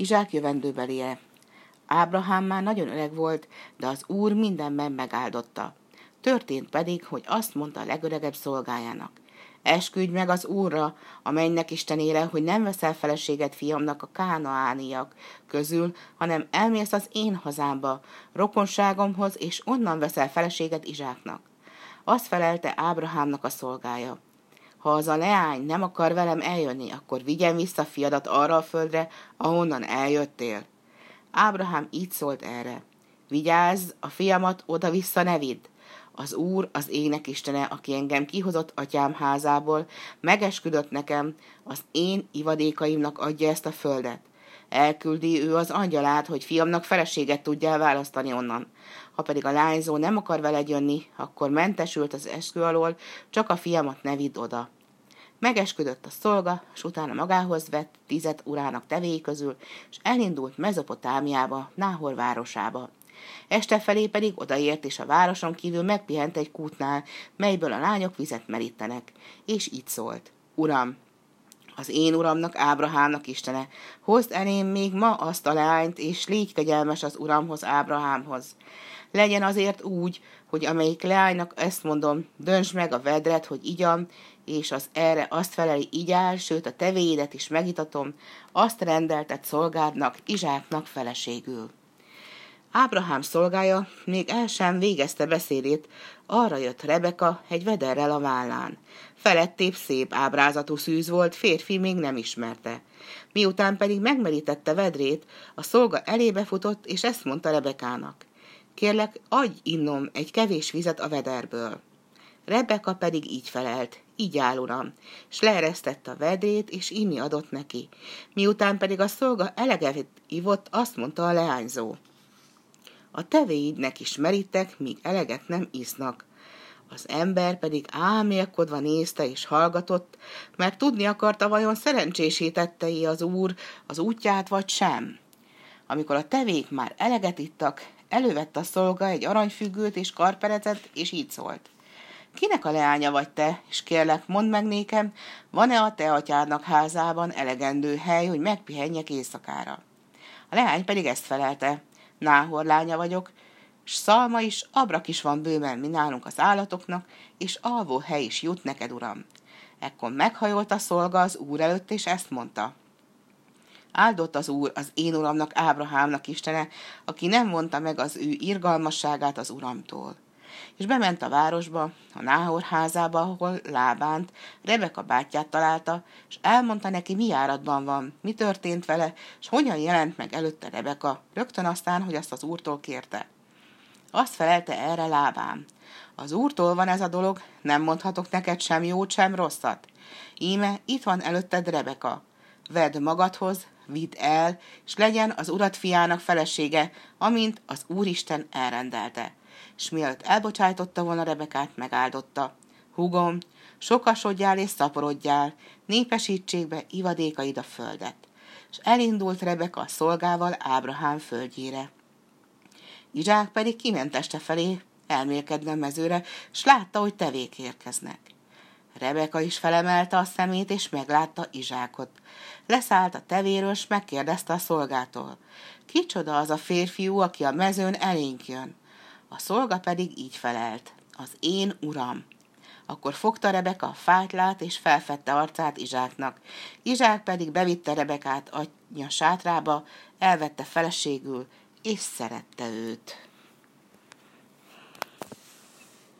Izsák jövendőbelie. Ábrahám már nagyon öreg volt, de az úr mindenben megáldotta. Történt pedig, hogy azt mondta a legöregebb szolgájának. Esküdj meg az Úrra, a mennynek Istenére, hogy nem veszel feleséget fiamnak a kánaániak közül, hanem elmész az én hazámba, rokonságomhoz, és onnan veszel feleséget Izsáknak. Azt felelte Ábrahámnak a szolgája. Ha az a leány nem akar velem eljönni, akkor vigyen vissza fiadat arra a földre, ahonnan eljöttél. Ábrahám így szólt erre. Vigyázz, a fiamat oda-vissza ne vidd. Az Úr, az ének istene, aki engem kihozott atyám házából, megesküdött nekem, az én ivadékaimnak adja ezt a földet. Elküldi ő az angyalát, hogy fiamnak feleséget tudja választani onnan. Ha pedig a lányzó nem akar veled jönni, akkor mentesült az eskü alól, csak a fiamat ne vidd oda. Megesküdött a szolga, s utána magához vett tizet urának tevéi közül, és elindult Mezopotámiába, Náhor városába. Este felé pedig odaért, és a városon kívül megpihent egy kútnál, melyből a lányok vizet merítenek, és így szólt. Uram, az én uramnak, Ábrahámnak Istene, hozd elém még ma azt a lányt, és légy kegyelmes az uramhoz, Ábrahámhoz. Legyen azért úgy, hogy amelyik leánynak ezt mondom, dönts meg a vedret, hogy igyam, és az erre azt feleli, igyál, sőt a tevéidet is megitatom, azt rendeltet szolgádnak, Izsáknak feleségül. Ábrahám szolgája még el sem végezte beszédét, arra jött Rebeka egy vederrel a vállán. Felettébb szép ábrázatú szűz volt, férfi még nem ismerte. Miután pedig megmerítette vedrét, a szolga elébe futott, és ezt mondta Rebekának. Kérlek, adj innom egy kevés vizet a vederből. Rebeka pedig így felelt, így áll, uram, s leeresztette a vedrét, és inni adott neki. Miután pedig a szolga eleget ivott, azt mondta a leányzó. A tevéidnek is merítek, míg eleget nem isznak. Az ember pedig álmélkodva nézte és hallgatott, mert tudni akarta, vajon szerencsésítette az úr az útját, vagy sem. Amikor a tevék már eleget ittak, elővette a szolga egy aranyfüggőt és karperecet, és így szólt. Kinek a leánya vagy te, és kérlek, mondd meg nékem, van-e a te atyádnak házában elegendő hely, hogy megpihenjek éjszakára? A leány pedig ezt felelte. Náhor lánya vagyok, s szalma is, abrak is van bőven mi nálunk az állatoknak, és alvó hely is jut neked, uram. Ekkor meghajolt a szolga az úr előtt, és ezt mondta. Áldott az úr az én uramnak, Ábrahámnak istene, aki nem mondta meg az ő irgalmasságát az uramtól. És bement a városba, a Náhor házába, ahol Lábánt, Rebeka bátyját találta, és elmondta neki, mi járatban van, mi történt vele, és hogyan jelent meg előtte Rebeka, rögtön aztán, hogy azt az úrtól kérte. Azt felelte erre Lábán. Az úrtól van ez a dolog, nem mondhatok neked sem jót, sem rosszat. Íme, itt van előtted Rebeka. Vedd magadhoz, vidd el, és legyen az urat fiának felesége, amint az Úristen elrendelte. És mielőtt elbocsájtotta volna Rebekát, megáldotta. Hugom, sokasodjál és szaporodjál, népesítsék be ivadékaid a földet. És elindult Rebeka a szolgával Ábrahám földjére. Izsák pedig kiment este felé, elmélkedne a mezőre, s látta, hogy tevék érkeznek. Rebeka is felemelte a szemét, és meglátta Izsákot. Leszállt a tevéről, s megkérdezte a szolgától. Kicsoda az a férfiú, aki a mezőn elénk jön? A szolga pedig így felelt. Az én uram. Akkor fogta Rebeka a fátlát, és felfedte arcát Izsáknak. Izsák pedig bevitte Rebekát anyja sátrába, elvette feleségül, és szerette őt.